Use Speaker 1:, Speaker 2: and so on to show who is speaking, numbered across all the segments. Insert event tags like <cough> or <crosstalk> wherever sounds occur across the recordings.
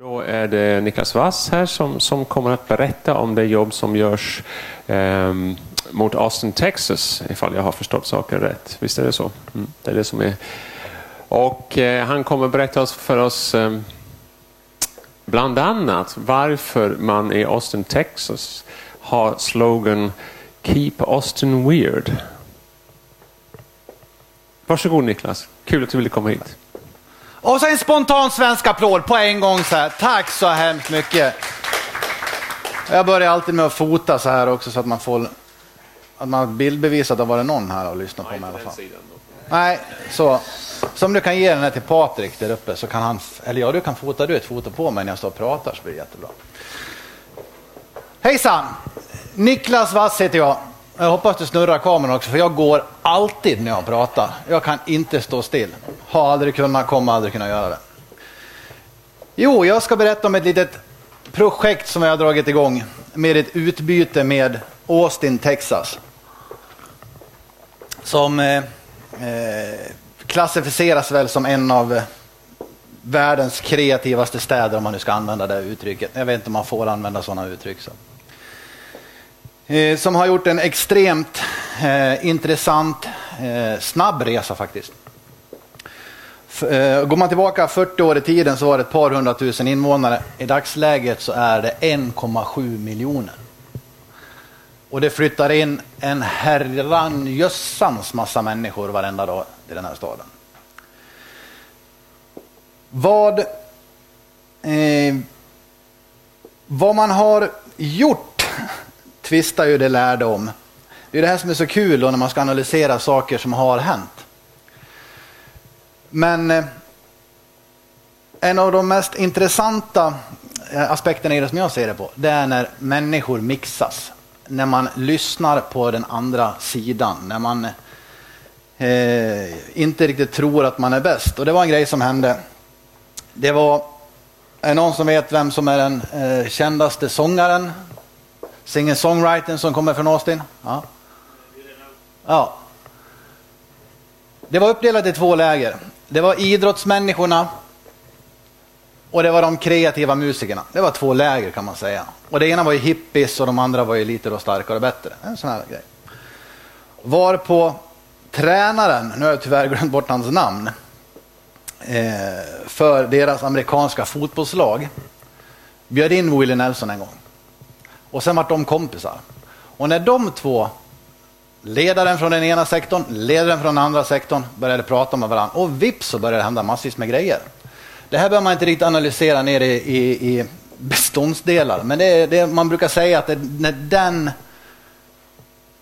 Speaker 1: Då är det Niklas Wass här som, som kommer att berätta om det jobb som görs eh, mot Austin, Texas, ifall jag har förstått saken rätt. Visst är det så? Mm, det är det som är. Och eh, han kommer berätta för oss eh, bland annat varför man i Austin, Texas har slogan Keep Austin Weird. Varsågod Niklas, kul att du ville komma hit.
Speaker 2: Och så en spontan svensk applåd på en gång så här. Tack så hemskt mycket. Jag börjar alltid med att fota så här också så att man får att man bildbevisar att det var någon här och lyssnat på mig i alla fall. Nej, så som du kan ge den här till Patrik där uppe så kan han, eller ja du kan fota du ett foto på mig när jag står och pratar så blir det jättebra. Hejsan! Niklas Wass heter jag. Jag hoppas du snurrar kameran också, för jag går alltid när jag pratar. Jag kan inte stå still. Har aldrig kunnat, kommer aldrig kunna göra det. Jo, jag ska berätta om ett litet projekt som jag har dragit igång med ett utbyte med Austin, Texas. Som eh, eh klassificeras väl som en av eh, världens kreativaste städer om man nu ska använda det uttrycket. Jag vet inte om man får använda sådana uttryck. Så. Eh, som har gjort en extremt eh, intressant, eh, snabb resa faktiskt. Eh, går man tillbaka 40 år i tiden så var det ett par hundratusen invånare. I dagsläget så är det 1,7 miljoner. Och det flyttar in en herranjössans massa människor varenda dag i den här staden. Vad, eh, vad man har gjort tvistar ju det lärde om. Det är det här som är så kul då när man ska analysera saker som har hänt. Men eh, en av de mest intressanta eh, aspekterna i det som jag ser det på, det är när människor mixas. När man lyssnar på den andra sidan, när man eh, inte riktigt tror att man är bäst. Och det var en grej som hände. Det var, är någon som vet vem som är den eh, kändaste sångaren Singer-songwritern som kommer från Austin? Ja. ja. Det var uppdelat i två läger. Det var idrottsmänniskorna och det var de kreativa musikerna. Det var två läger kan man säga. Och det ena var ju hippies och de andra var ju lite då starkare och bättre. En sån här grej. Var på tränaren, nu har jag tyvärr glömt bort hans namn, eh, för deras amerikanska fotbollslag bjöd in Willie Nelson en gång. Och sen vart de kompisar. Och när de två, ledaren från den ena sektorn, ledaren från den andra sektorn, började prata med varandra och vips så började det hända massvis med grejer. Det här behöver man inte riktigt analysera ner i, i, i beståndsdelar, men det, det, man brukar säga att det, när den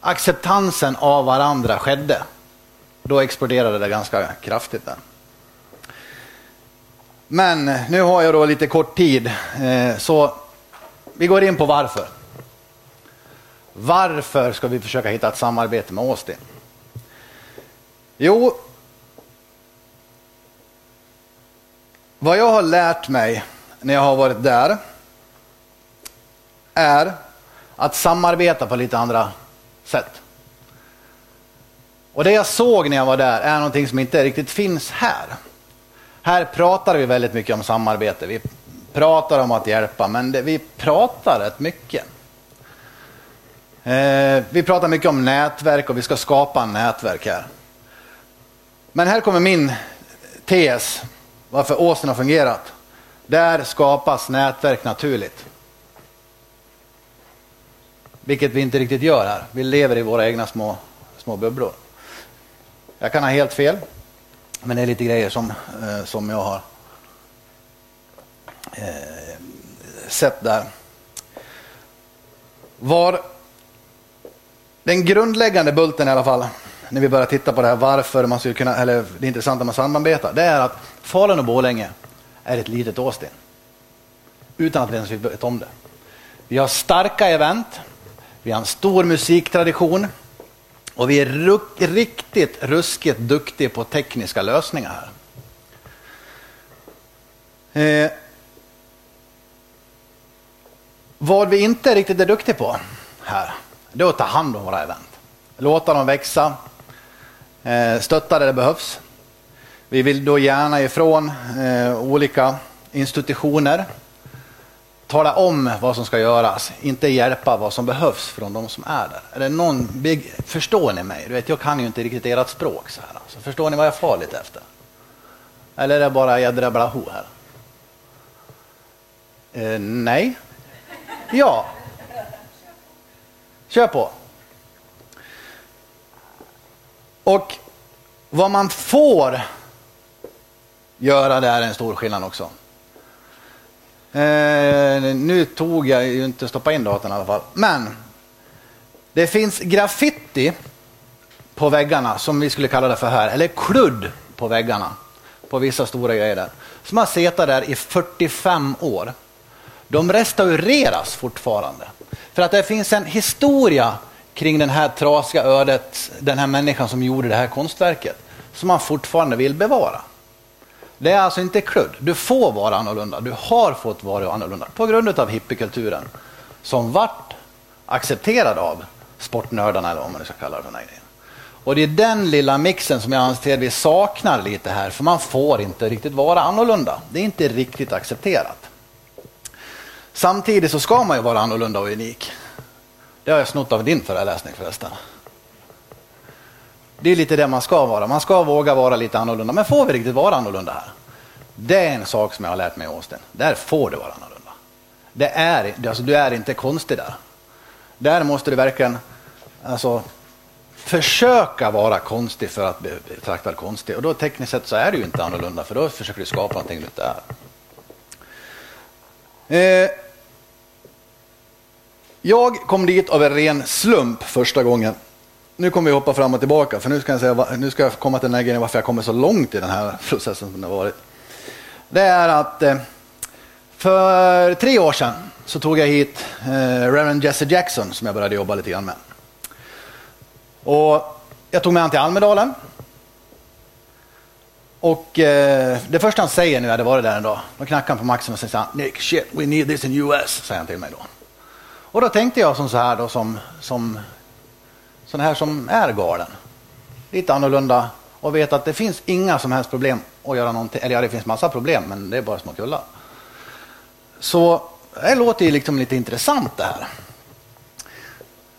Speaker 2: acceptansen av varandra skedde, då exploderade det ganska kraftigt. Där. Men nu har jag då lite kort tid, eh, så vi går in på varför. Varför ska vi försöka hitta ett samarbete med Austin? Jo, vad jag har lärt mig när jag har varit där är att samarbeta på lite andra sätt. Och det jag såg när jag var där är någonting som inte riktigt finns här. Här pratar vi väldigt mycket om samarbete. Vi pratar om att hjälpa, men det, vi pratar rätt mycket. Eh, vi pratar mycket om nätverk och vi ska skapa nätverk här. Men här kommer min tes varför Åsen har fungerat. Där skapas nätverk naturligt. Vilket vi inte riktigt gör här. Vi lever i våra egna små, små bubblor. Jag kan ha helt fel. Men det är lite grejer som, eh, som jag har eh, sett där. Var den grundläggande bulten i alla fall, när vi börjar titta på det här varför man skulle kunna, eller det intressanta med samarbetar, det är att Falun och Borlänge är ett litet Austin. Utan att vi ens vet om det. Vi har starka event, vi har en stor musiktradition och vi är riktigt ruskigt duktiga på tekniska lösningar här. Eh, vad vi inte riktigt är duktiga på här, det är att ta hand om våra event. Låta dem växa, eh, stötta där det behövs. Vi vill då gärna ifrån eh, olika institutioner tala om vad som ska göras, inte hjälpa vad som behövs från de som är där. Är det någon big... Förstår ni mig? Du vet, jag kan ju inte riktigt ert språk. Så här. Så förstår ni vad jag far lite efter? Eller är det bara jädra blaho här? Eh, nej. Ja. Kör på. Och vad man får göra det är en stor skillnad också. Eh, nu tog jag ju inte stoppa in datorn i alla fall. Men det finns graffiti på väggarna som vi skulle kalla det för här. Eller kludd på väggarna på vissa stora grejer där. Som har setat där i 45 år. De restaureras fortfarande. För att det finns en historia kring den här trasiga ödet, den här människan som gjorde det här konstverket, som man fortfarande vill bevara. Det är alltså inte kludd. Du får vara annorlunda. Du har fått vara annorlunda på grund av hippiekulturen som vart accepterad av sportnördarna eller vad man ska kalla det för. Och det är den lilla mixen som jag anser att vi saknar lite här, för man får inte riktigt vara annorlunda. Det är inte riktigt accepterat. Samtidigt så ska man ju vara annorlunda och unik. Det har jag snott av din föreläsning förresten. Det är lite det man ska vara. Man ska våga vara lite annorlunda. Men får vi riktigt vara annorlunda här? Det är en sak som jag har lärt mig i Austin. Där får du vara annorlunda. Det är, alltså, du är inte konstig där. Där måste du verkligen alltså, försöka vara konstig för att bli betraktad konstig. Och då tekniskt sett så är du inte annorlunda för då försöker du skapa någonting du inte är. Eh, jag kom dit av en ren slump första gången. Nu kommer vi hoppa fram och tillbaka för nu ska jag, säga, nu ska jag komma till den här grejen varför jag kommer så långt i den här <laughs> processen som det har varit. Det är att eh, för tre år sedan så tog jag hit eh, Reverend Jesse Jackson som jag började jobba lite grann med. Och jag tog med honom till Almedalen. Och eh, det första han säger nu, jag hade varit där en dag, då knackar han på Maximus och säger Nick, shit, we need this in US, säger han till mig då. Och då tänkte jag som så här då, som, som sån här som är galen. Lite annorlunda och vet att det finns inga som helst problem att göra någonting. Eller ja, det finns massa problem, men det är bara små kullar. Så det låter ju liksom lite intressant det här.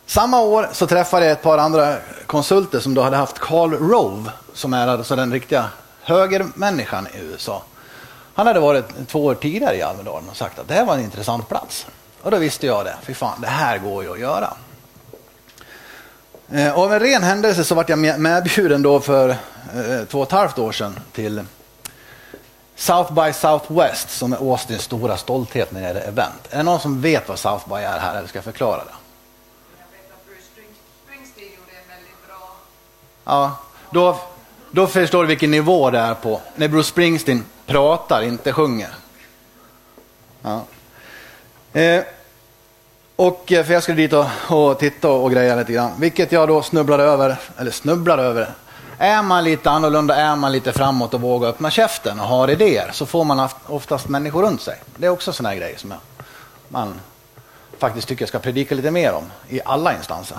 Speaker 2: Samma år så träffade jag ett par andra konsulter som då hade haft Karl Rove, som är alltså den riktiga högermänniskan i USA. Han hade varit två år tidigare i Almedalen och sagt att det här var en intressant plats. Och då visste jag det, fy fan, det här går ju att göra. Och av en ren händelse så vart jag medbjuden då för eh, två och ett halvt år sedan till South by Southwest som är Austins stora stolthet när det gäller event. Är det någon som vet vad South by är här eller ska jag förklara det? Ja, då, då förstår du vilken nivå det är på. När Bruce Springsteen pratar, inte sjunger. Ja. Eh, och eh, för jag skulle dit och, och titta och greja lite grann. Vilket jag då snubblar över, eller snubblade över. Är man lite annorlunda, är man lite framåt och vågar öppna käften och har idéer så får man oftast människor runt sig. Det är också sådana grejer som jag, man faktiskt tycker jag ska predika lite mer om i alla instanser.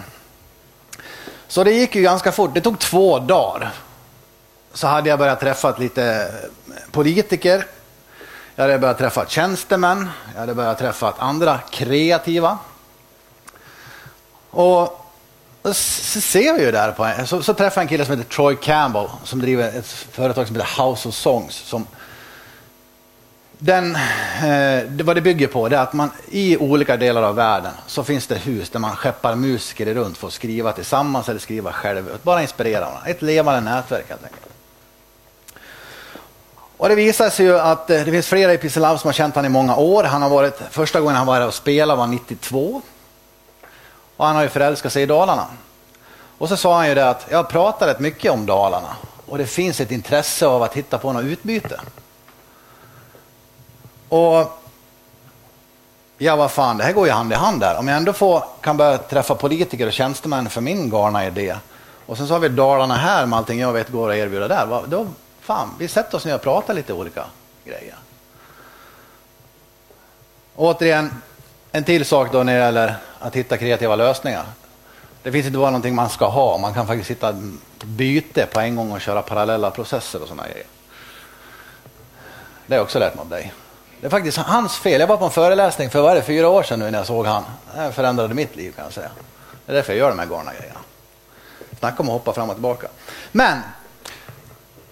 Speaker 2: Så det gick ju ganska fort. Det tog två dagar. Så hade jag börjat träffa lite politiker. Jag hade börjat träffa tjänstemän. Jag hade börjat träffa andra kreativa. Och så ser jag ju där på så, så träffade jag en kille som heter Troy Campbell som driver ett företag som heter House of Songs. Som den, eh, vad det bygger på det är att man i olika delar av världen så finns det hus där man skeppar musiker runt för att skriva tillsammans eller skriva själv. Bara inspirera varandra. Ett levande nätverk helt enkelt. Och det visar sig ju att eh, det finns flera i Peace som har känt honom i många år. Han har varit, första gången han var här och spelade var 92. Och han har ju förälskat sig i Dalarna. Och så sa han ju det att jag pratar rätt mycket om Dalarna och det finns ett intresse av att hitta på något utbyte. Och ja, vad fan, det här går ju hand i hand där. Om jag ändå får, kan börja träffa politiker och tjänstemän för min galna idé och sen så har vi Dalarna här med allting jag vet går att erbjuda där. Då, fan, vi sätter oss ner och pratar lite olika grejer. återigen, en till sak då när det gäller att hitta kreativa lösningar. Det finns inte bara någonting man ska ha, man kan faktiskt hitta byte på en gång och köra parallella processer och sådana grejer. Det har jag också lärt mig av dig. Det är faktiskt hans fel. Jag var på en föreläsning för varje fyra år sedan nu när jag såg han. Det förändrade mitt liv kan jag säga. Det är därför jag gör de här galna grejerna. Snacka om att hoppa fram och tillbaka. Men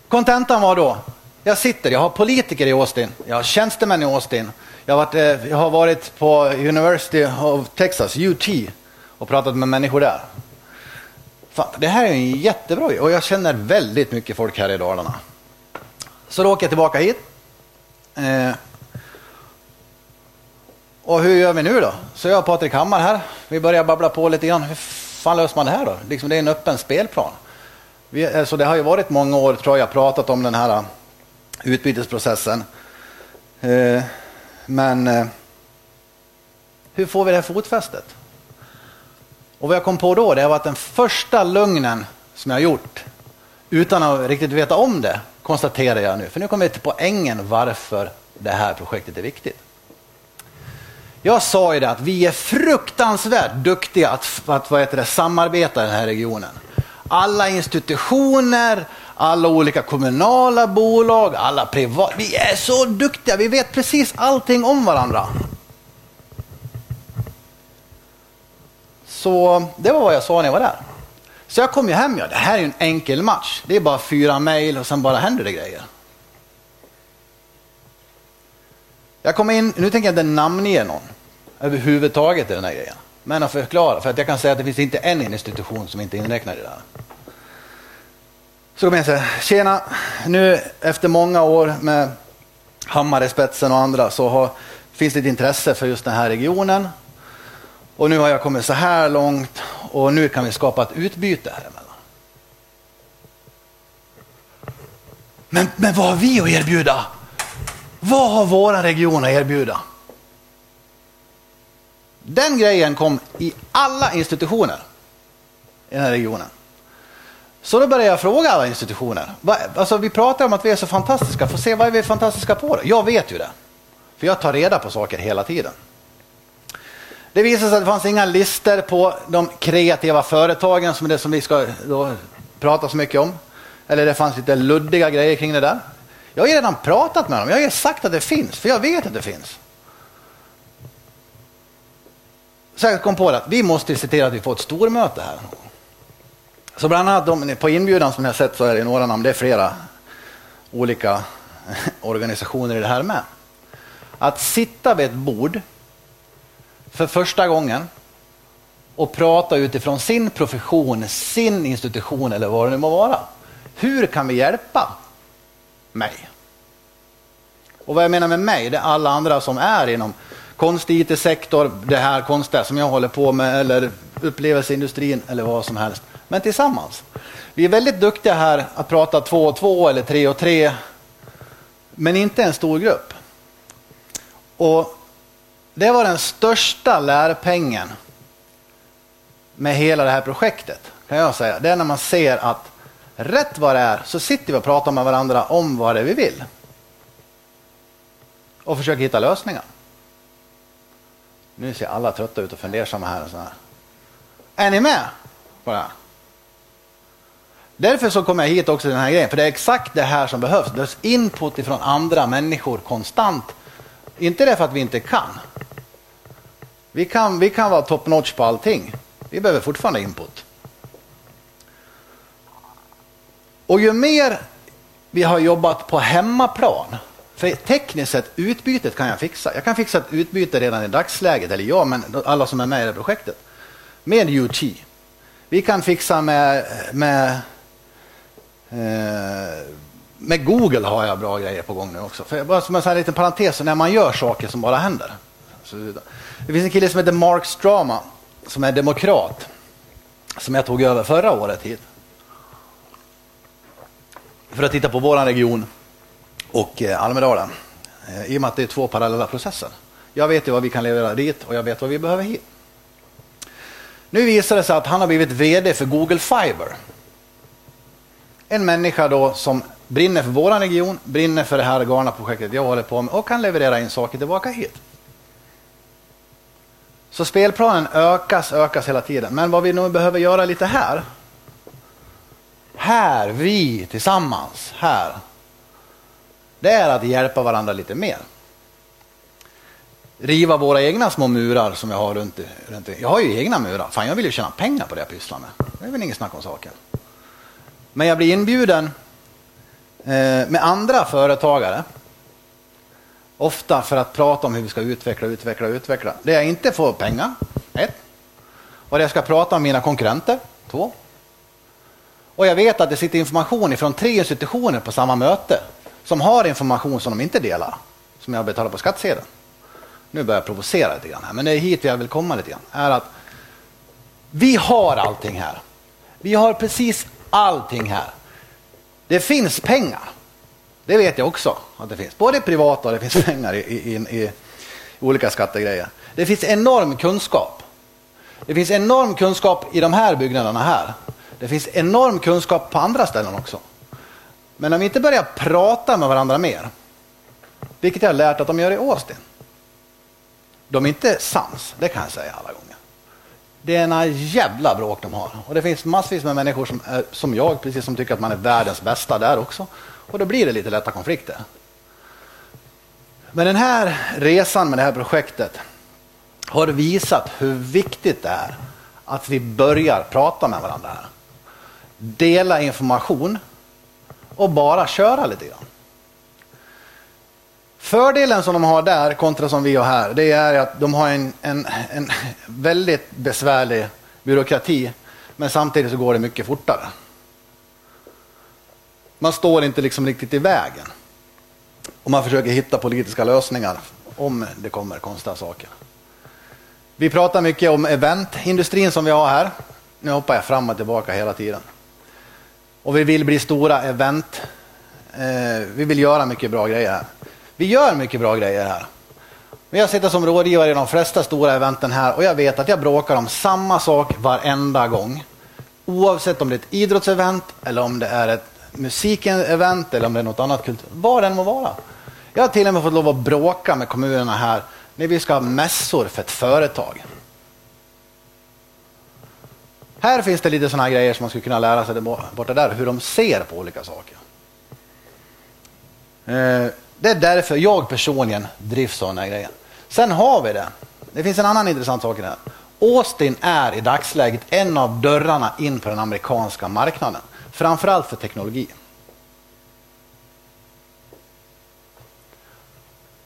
Speaker 2: kontentan var då, jag sitter, jag har politiker i Austin, jag har tjänstemän i Austin, jag har varit, eh, jag har varit på University of Texas, UT, och pratat med människor där. Fan, det här är en jättebra och jag känner väldigt mycket folk här i Dalarna. Så då åker jag tillbaka hit. Eh, och hur gör vi nu då? Så jag och Patrik Hammar här, vi börjar babbla på lite grann. Hur fan löser man det här då? Liksom det är en öppen spelplan. Vi, alltså det har ju varit många år, tror jag, pratat om den här äh, utbytesprocessen. Eh, men eh, hur får vi det här fotfästet? Och vad jag kom på då, det var att den första lögnen som jag gjort, utan att riktigt veta om det, konstaterar jag nu. För nu kommer vi till poängen varför det här projektet är viktigt. Jag sa ju det att vi är fruktansvärt duktiga att, att vad heter det, samarbeta i den här regionen. Alla institutioner, alla olika kommunala bolag, alla privata. Vi är så duktiga, vi vet precis allting om varandra. Så det var vad jag sa när jag var där. Så jag kom ju hem, ja, det här är ju en enkel match. Det är bara fyra mejl och sen bara händer det grejer. Jag kom in, nu tänker jag inte namnge någon överhuvudtaget i den här grejen. Men att förklara, för att jag kan säga att det finns inte en institution som inte är inräknad i det här. Så kom jag säga, tjena, nu efter många år med Hammar i spetsen och andra så har, finns det ett intresse för just den här regionen. Och nu har jag kommit så här långt och nu kan vi skapa ett utbyte här emellan. Men, men vad har vi att erbjuda? Vad har våra region att erbjuda? Den grejen kom i alla institutioner i den här regionen. Så då började jag fråga alla institutioner. Alltså, vi pratar om att vi är så fantastiska, få se vad är vi fantastiska på. Då? Jag vet ju det. För jag tar reda på saker hela tiden. Det visade sig att det fanns inga lister på de kreativa företagen som är det som vi ska prata så mycket om. Eller det fanns lite luddiga grejer kring det där. Jag har redan pratat med dem. Jag har sagt att det finns, för jag vet att det finns. Så jag kom på att vi måste se till att vi får ett stormöte här. Så bland annat de, på inbjudan som ni har sett så är det några namn, det är flera olika <laughs> organisationer i det här med. Att sitta vid ett bord för första gången och prata utifrån sin profession, sin institution eller vad det nu må vara. Hur kan vi hjälpa mig? Och vad jag menar med mig, det är alla andra som är inom konst IT-sektor, det här konstiga som jag håller på med eller upplevelseindustrin eller vad som helst. Men tillsammans. Vi är väldigt duktiga här att prata två och två eller tre och tre. Men inte en stor grupp. Och det var den största lärpengen med hela det här projektet kan jag säga. Det är när man ser att rätt vad det är så sitter vi och pratar med varandra om vad det är vi vill. Och försöker hitta lösningar. Nu ser alla trötta ut och fundersamma här. Och så här. Är ni med på det här? Därför så kommer jag hit också till den här grejen, för det är exakt det här som behövs. Det behövs input ifrån andra människor konstant. Inte därför att vi inte kan. Vi kan, vi kan vara top notch på allting. Vi behöver fortfarande input. Och ju mer vi har jobbat på hemmaplan för tekniskt sett, utbytet kan jag fixa. Jag kan fixa ett utbyte redan i dagsläget, eller jag, men alla som är med i det projektet. Med UT. Vi kan fixa med, med, eh, med Google har jag bra grejer på gång nu också. För bara som en liten parentes, när man gör saker som bara händer. det finns en kille som heter Mark Strama, som är demokrat, som jag tog över förra året hit. För att titta på vår region och eh, Almedalen. Eh, I och med att det är två parallella processer. Jag vet ju vad vi kan leverera dit och jag vet vad vi behöver hit. Nu visar det sig att han har blivit vd för Google Fiber. En människa då som brinner för vår region, brinner för det här galna projektet jag håller på med och kan leverera in saker tillbaka hit. Så spelplanen ökas, ökas hela tiden. Men vad vi nu behöver göra lite här. Här, vi tillsammans, här det är att hjälpa varandra lite mer. riva våra egna små murar som jag har runt, runt Jag har ju egna murar. Fan, jag vill ju tjäna pengar på det jag pysslar med. Det är väl inget snack om saken. Men jag blir inbjuden eh, med andra företagare. Ofta för att prata om hur vi ska utveckla, utveckla, utveckla. Det jag inte får pengar, ett. Och det jag ska prata om mina konkurrenter, två. Och jag vet att det sitter information från tre institutioner på samma möte som har information som de inte delar, som jag betalar på skattsedeln. Nu börjar jag provocera lite grann här, men det är hit jag vill komma lite grann. Är att vi har allting här. Vi har precis allting här. Det finns pengar. Det vet jag också att det finns. Både privata och det finns <laughs> pengar i, i, i, i olika skattegrejer. Det finns enorm kunskap. Det finns enorm kunskap i de här byggnaderna här. Det finns enorm kunskap på andra ställen också. Men om vi inte börjar prata med varandra mer, vilket jag har lärt att de gör i Austin. De är inte sams, det kan jag säga alla gånger. Det är en jävla bråk de har. Och det finns massvis med människor som, är, som jag, precis som tycker att man är världens bästa där också. Och då blir det lite lätta konflikter. Men den här resan med det här projektet har visat hur viktigt det är att vi börjar prata med varandra. Här. Dela information och bara köra lite grann. Fördelen som de har där kontra som vi har här, det är att de har en, en, en väldigt besvärlig byråkrati, men samtidigt så går det mycket fortare. Man står inte liksom riktigt i vägen. Och man försöker hitta politiska lösningar om det kommer konstiga saker. Vi pratar mycket om eventindustrin som vi har här. Nu hoppar jag fram och tillbaka hela tiden. Och vi vill bli stora event. Eh, vi vill göra mycket bra grejer här. Vi gör mycket bra grejer här. Men jag sitter som rådgivare i de flesta stora eventen här och jag vet att jag bråkar om samma sak varenda gång. Oavsett om det är ett idrottsevent eller om det är ett musikevent eller om det är något annat kultur. Vad det än må vara. Jag har till och med fått lov att bråka med kommunerna här när vi ska ha mässor för ett företag. Här finns det lite sådana grejer som man skulle kunna lära sig borta där, hur de ser på olika saker. Eh, det är därför jag personligen drivs av den här grejen. Sen har vi det. Det finns en annan intressant sak i det här. Austin är i dagsläget en av dörrarna in på den amerikanska marknaden. Framförallt för teknologi.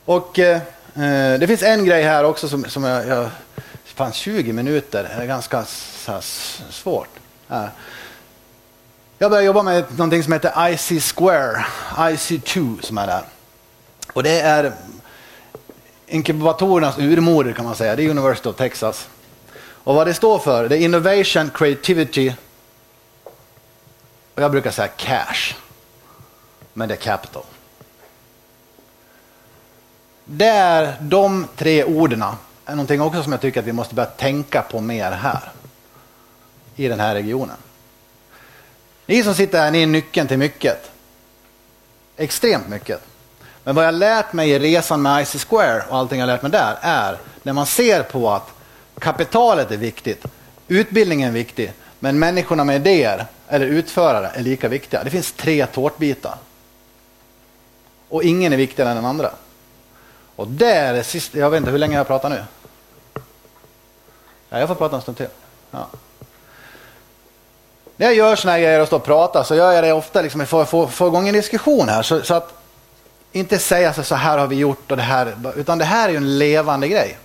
Speaker 2: Och eh, eh det finns en grej här också som, som jag, jag fanns 20 minuter, är ganska här, svårt. Jag började jobba med någonting som heter IC Square, IC2 som är där. Och det är inkubatorernas urmoder kan man säga, det är University of Texas. Och vad det står för, det är Innovation, Creativity och jag brukar säga cash. Men det är capital. Där de tre orden är någonting också som jag tycker att vi måste börja tänka på mer här. I den här regionen. Ni som sitter här, ni är nyckeln till mycket. Extremt mycket. Men vad jag lärt mig i resan med IC Square och allting jag lärt mig där är när man ser på att kapitalet är viktigt, utbildningen är viktig, men människorna med idéer eller utförare är lika viktiga. Det finns tre tårtbitar. Och ingen är viktigare än den andra. Och det är det sista, jag vet inte hur länge jag pratar nu. Ja, jag får prata en stund till. Ja. När jag gör såna här grejer och står och pratar så gör jag det ofta liksom för att få, få igång en diskussion här. Så, så, att inte säga så, så här har vi gjort och det här, utan det här är ju en levande grej.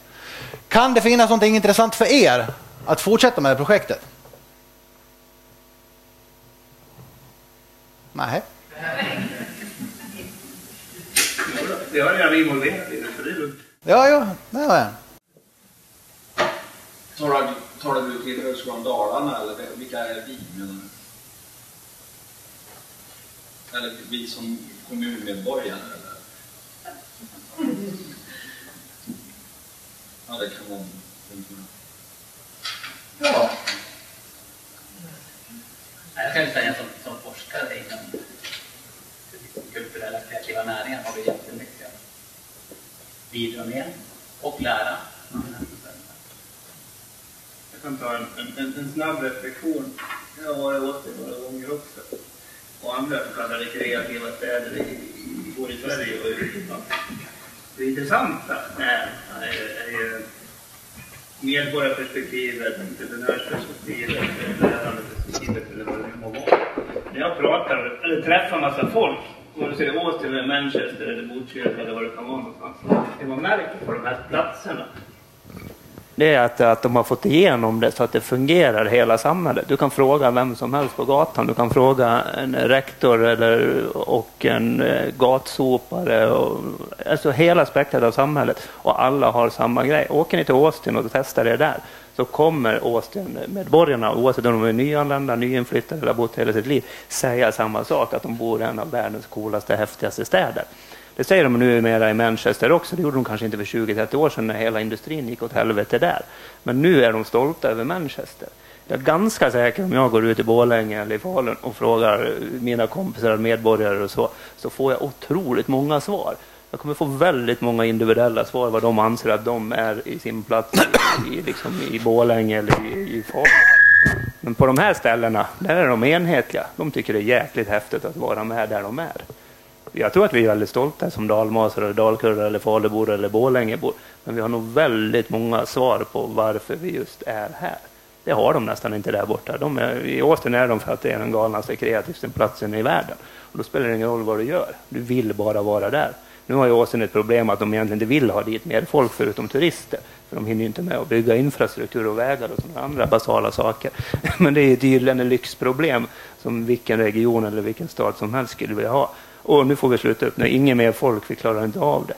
Speaker 2: Kan det finnas något intressant för er att fortsätta med det projektet? Nej.
Speaker 3: Det har jag involverat i.
Speaker 2: Ja, ja, det har jag.
Speaker 3: Talar, talar du till Högskolan Dalarna eller vilka är vi? Eller vi som kommunmedborgare? Eller? Ja, det kan man
Speaker 4: Ja. Jag kan ju säga som, som forskare inom kulturella kreativa näringar har vi jättemycket att bidra med och lära.
Speaker 3: Jag kan ta en, en, en snabb reflektion. Jag har varit åt det några gånger också. Och andra så kreativa städer i, i, både i Sverige och i Europa. det intressanta är, är, är ju medborgarperspektivet, entreprenörsperspektivet, lärandeperspektivet eller vad det nu må vara. När jag pratar eller träffar massa folk, vare sig det är Austin eller Manchester eller Botkyrka eller vad det kan vara någonstans. Det man märker på de här platserna
Speaker 5: det är att, att de har fått igenom det så att det fungerar i hela samhället. Du kan fråga vem som helst på gatan. Du kan fråga en rektor eller, och en eh, gatsopare. Och, alltså hela spektrat av samhället. Och alla har samma grej. Åker ni till Austin och testar det där så kommer Austin-medborgarna, oavsett om de är nyanlända, nyinflyttade eller har bott hela sitt liv, säga samma sak, att de bor i en av världens coolaste, häftigaste städer. Det säger de numera i Manchester också. Det gjorde de kanske inte för 20-30 år sedan när hela industrin gick åt helvete där. Men nu är de stolta över Manchester. Jag är ganska säker om jag går ut i Borlänge eller i Falun och frågar mina kompisar, medborgare och så, så får jag otroligt många svar. Jag kommer få väldigt många individuella svar vad de anser att de är i sin plats i, liksom i Borlänge eller i, i Falun. Men på de här ställena, där är de enhetliga. De tycker det är jäkligt häftigt att vara med där de är jag tror att vi är väldigt stolta som dalmasar, eller dalkurrar, eller falubor eller Borlängebor. Men vi har nog väldigt många svar på varför vi just är här. Det har de nästan inte där borta. De är, I Åsten är de för att det är den galnaste kreativaste platsen i världen. Och då spelar det ingen roll vad du gör. Du vill bara vara där. Nu har ju Åsen ett problem att de egentligen inte vill ha dit mer folk förutom turister. För de hinner inte med att bygga infrastruktur och vägar och sådana andra basala saker. <laughs> Men det är tydligen ett lyxproblem som vilken region eller vilken stad som helst skulle vilja ha. Och nu får vi sluta upp, när ingen mer folk, vi klarar inte av det.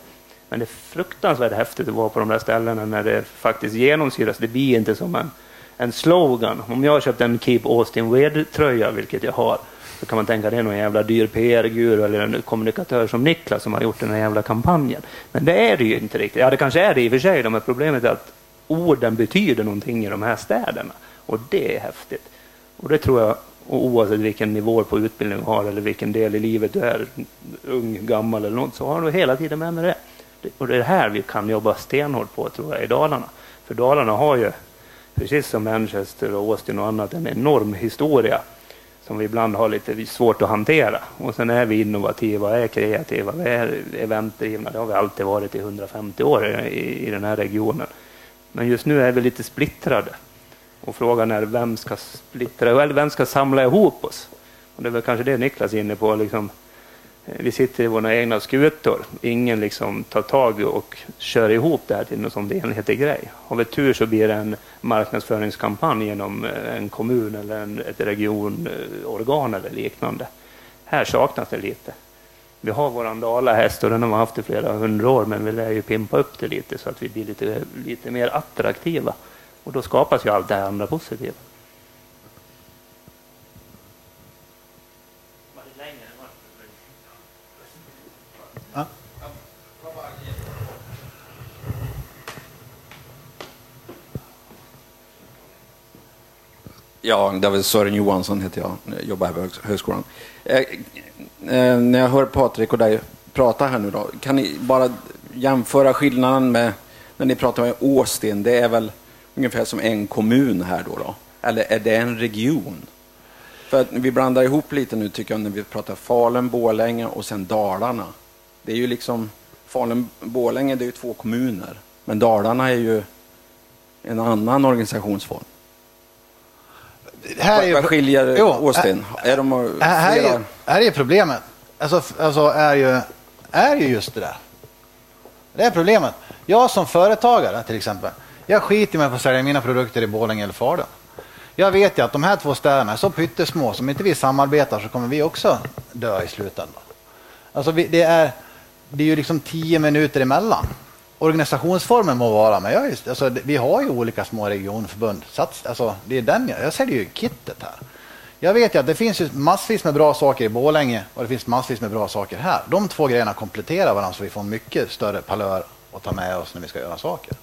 Speaker 5: Men det är fruktansvärt häftigt att vara på de där ställena när det faktiskt genomsyras. Det blir inte som en, en slogan. Om jag har köpt en Keep Austin Weird-tröja, vilket jag har, så kan man tänka att det är någon jävla dyr PR-guru eller en kommunikatör som Niklas som har gjort den här jävla kampanjen. Men det är det ju inte riktigt. Ja, det kanske är det i och för sig, men problemet är att orden betyder någonting i de här städerna. Och det är häftigt. Och det tror jag och oavsett vilken nivå på utbildning du har eller vilken del i livet du är, ung, gammal eller något, så har du hela tiden med dig det. Och det är det här vi kan jobba stenhårt på tror jag i Dalarna. För Dalarna har ju, precis som Manchester och Austin och annat, en enorm historia som vi ibland har lite svårt att hantera. Och sen är vi innovativa, är kreativa, vi är eventdrivna. Det har vi alltid varit i 150 år i, i den här regionen. Men just nu är vi lite splittrade. Och frågan är vem ska splittra, eller vem ska samla ihop oss? Och det är väl kanske det Niklas är inne på. Liksom, eh, vi sitter i våra egna skutor. Ingen liksom tar tag och kör ihop det här till någon sån enhetlig grej. Har vi tur så blir det en marknadsföringskampanj genom eh, en kommun eller en, ett regionorgan eller liknande. Här saknas det lite. Vi har våran dalahäst och den har vi haft i flera hundra år men vi lär ju pimpa upp det lite så att vi blir lite, lite mer attraktiva. Och då skapas ju allt det här andra positiva.
Speaker 6: Ja, David Sören Johansson heter jag, jag jobbar här på högskolan. Eh, eh, när jag hör Patrik och dig prata här nu då, kan ni bara jämföra skillnaden med när ni pratar med Åsten? Det är väl ungefär som en kommun här då, då? Eller är det en region? För att vi blandar ihop lite nu tycker jag när vi pratar Falun, Borlänge och sen Dalarna. Det är ju liksom Falun, Borlänge det är ju två kommuner. Men Dalarna är ju en annan organisationsform. Här är, Vad skiljer jo, Austin? Är, är de
Speaker 2: här, är, här är problemet. Alltså, alltså är, ju, är ju just det där. Det är problemet. Jag som företagare till exempel. Jag skiter i på att sälja mina produkter i Borlänge eller Falun. Jag vet ju att de här två städerna är så pyttesmå, som inte vi samarbetar så kommer vi också dö i slutändan. Alltså vi, det, är, det är ju liksom tio minuter emellan. Organisationsformen må vara, men jag just, alltså, vi har ju olika små regionförbund. Sats, alltså, det är den jag, jag säljer ju kittet här. Jag vet ju att det finns ju massvis med bra saker i Borlänge och det finns massvis med bra saker här. De två grejerna kompletterar varandra så vi får mycket större palör att ta med oss när vi ska göra saker.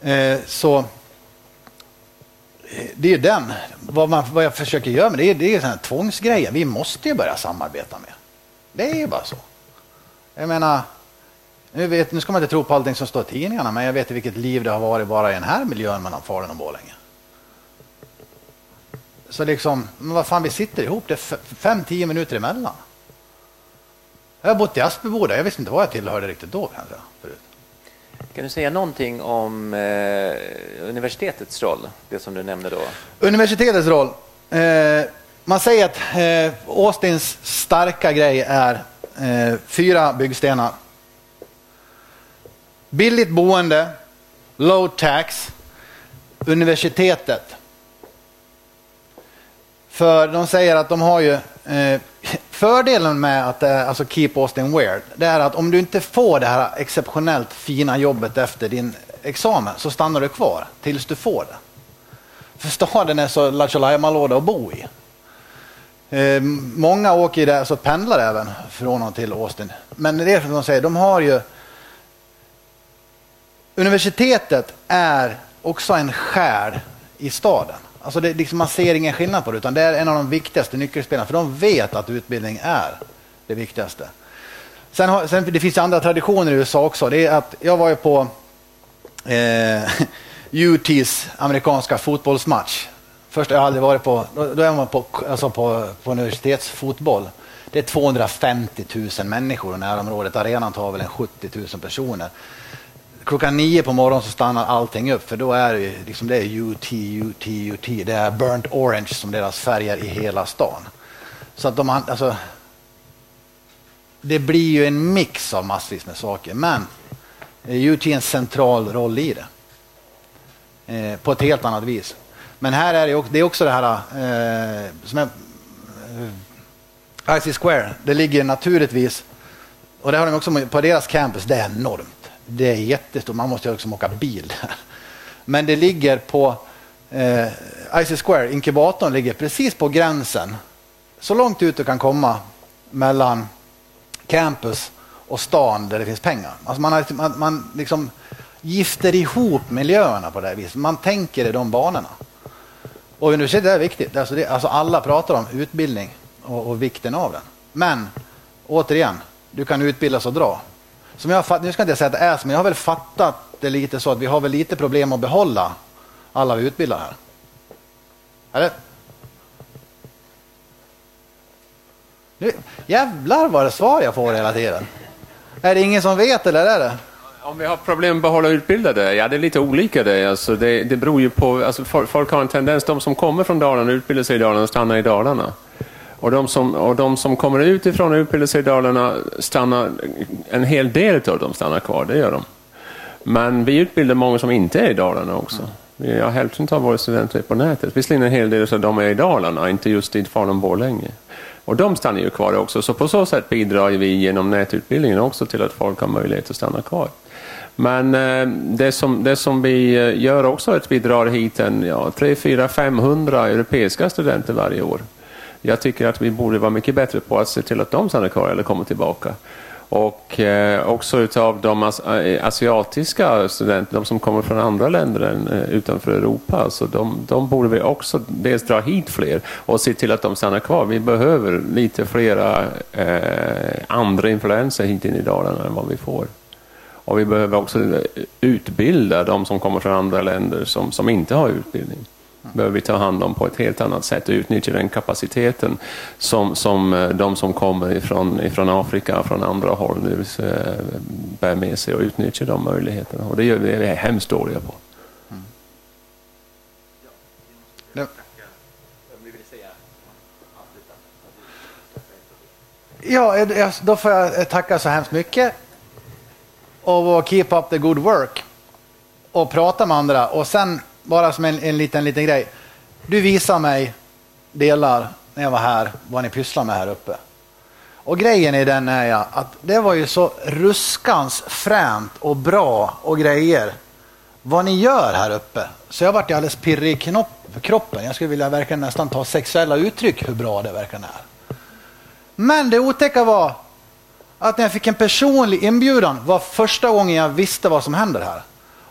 Speaker 2: Eh, så eh, det är den. Vad, man, vad jag försöker göra med det är, det är tvångsgrejer. Vi måste ju börja samarbeta med. Det är ju bara så. Jag menar, nu, vet, nu ska man inte tro på allting som står i tidningarna, men jag vet vilket liv det har varit bara i den här miljön mellan Falun och Borlänge. Så liksom, men vad fan, vi sitter ihop, det är fem, tio minuter emellan. Jag har bott i Aspeboda, jag visste inte vad jag tillhörde riktigt då. Kanske, förut.
Speaker 7: Kan du säga någonting om eh, universitetets roll, det som du nämnde då?
Speaker 2: Universitetets roll. Eh, man säger att eh, Austins starka grej är eh, fyra byggstenar. Billigt boende, low tax, universitetet. För de säger att de har ju eh, fördelen med att eh, alltså Keep Austin Weird. Det är att om du inte får det här exceptionellt fina jobbet efter din examen så stannar du kvar tills du får det. För staden är så lattjo låda att bo i. Eh, många åker ju där, så pendlar även från och till Austin. Men det är som de säger, de har ju Universitetet är också en själ i staden. Alltså det, liksom man ser ingen skillnad på det, utan det är en av de viktigaste nyckelspelarna, för de vet att utbildning är det viktigaste. Sen, har, sen det finns andra traditioner i USA också. Det är att jag var ju på eh, <laughs> UTs amerikanska fotbollsmatch. Först har jag aldrig varit på, då, då är man på, alltså på, på universitetsfotboll. Det är 250 000 människor i närområdet. Arenan tar väl en 70 000 personer klockan nio på morgonen så stannar allting upp för då är det, liksom, det är UT, UT, UT. Det är burnt orange som deras färger i hela stan. Så att de, alltså, det blir ju en mix av massvis med saker. Men eh, UT är en central roll i det. Eh, på ett helt annat vis. Men här är det, också, det är också det här eh, som är, eh, IC Square. Det ligger naturligtvis, och det har de också på deras campus, det är enormt. Det är jättestort, man måste liksom åka bil. <laughs> Men det ligger på eh, IC Square, inkubatorn ligger precis på gränsen. Så långt ut du kan komma mellan campus och stan där det finns pengar. Alltså man, har, liksom- man, man liksom gifter ihop miljöerna på det här viset. Man tänker i de banorna. Och universitetet är viktigt. Alltså, det, alltså alla pratar om utbildning och, och vikten av den. Men återigen, du kan utbildas och dra som jag, nu ska jag inte säga att det är så, men jag har väl fattat det lite så att vi har väl lite problem att behålla alla vi utbildar här. Eller? Nu, jävlar vad det svar jag får hela tiden. Är det ingen som vet eller är det?
Speaker 1: Om vi har problem att behålla utbildade? Ja, det är lite olika det. Alltså det, det beror ju på, alltså folk har en tendens, de som kommer från Dalarna och utbildar sig i Dalarna stannar i Dalarna. Och de som, och de som kommer utifrån och utbildar sig i Dalarna stannar, en hel del av dem stannar kvar, det gör de. Men vi utbildar många som inte är i Dalarna också. Vi har hälften av våra studenter på nätet. Visserligen en hel del av dem är i Dalarna, inte just i Falun-Borlänge. Och de stannar ju kvar också, så på så sätt bidrar vi genom nätutbildningen också till att folk har möjlighet att stanna kvar. Men eh, det, som, det som vi eh, gör också är att vi drar hit en ja, 300-500 europeiska studenter varje år. Jag tycker att vi borde vara mycket bättre på att se till att de stannar kvar eller kommer tillbaka. Och eh, också utav de as eh, asiatiska studenter, de som kommer från andra länder än eh, utanför Europa, så de, de borde vi också dels dra hit fler och se till att de stannar kvar. Vi behöver lite flera eh, andra influenser hit in i Dalarna än vad vi får. Och vi behöver också eh, utbilda de som kommer från andra länder som, som inte har utbildning behöver vi ta hand om på ett helt annat sätt och utnyttja den kapaciteten som, som eh, de som kommer ifrån, ifrån Afrika och från andra håll nu bär med sig och utnyttja de möjligheterna. Och det gör vi, vi är hemskt dåliga på. Mm.
Speaker 2: Ja, eh, då får jag tacka så hemskt mycket och keep up the good work och prata med andra och sen bara som en, en, liten, liten grej. Du visar mig delar när jag var här, vad ni pysslar med här uppe. Och grejen i den är ja, att det var ju så ruskans fränt och bra och grejer vad ni gör här uppe. Så jag vart alldeles pirrig i knopp, kroppen. Jag skulle vilja verkligen nästan ta sexuella uttryck hur bra det verkligen är. Men det otäcka var att när jag fick en personlig inbjudan var första gången jag visste vad som händer här.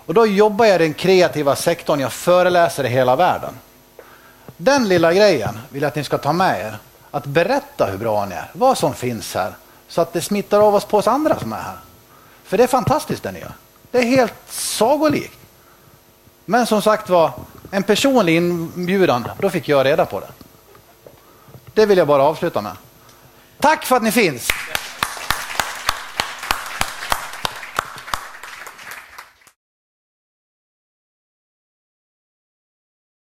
Speaker 2: Och då jobbar jag i den kreativa sektorn, jag föreläser i hela världen. Den lilla grejen vill jag att ni ska ta med er. Att berätta hur bra ni är, vad som finns här. Så att det smittar av oss på oss andra som är här. För det är fantastiskt det ni gör. Det är helt sagolikt. Men som sagt var, en personlig inbjudan, då fick jag reda på det. Det vill jag bara avsluta med. Tack för att ni finns!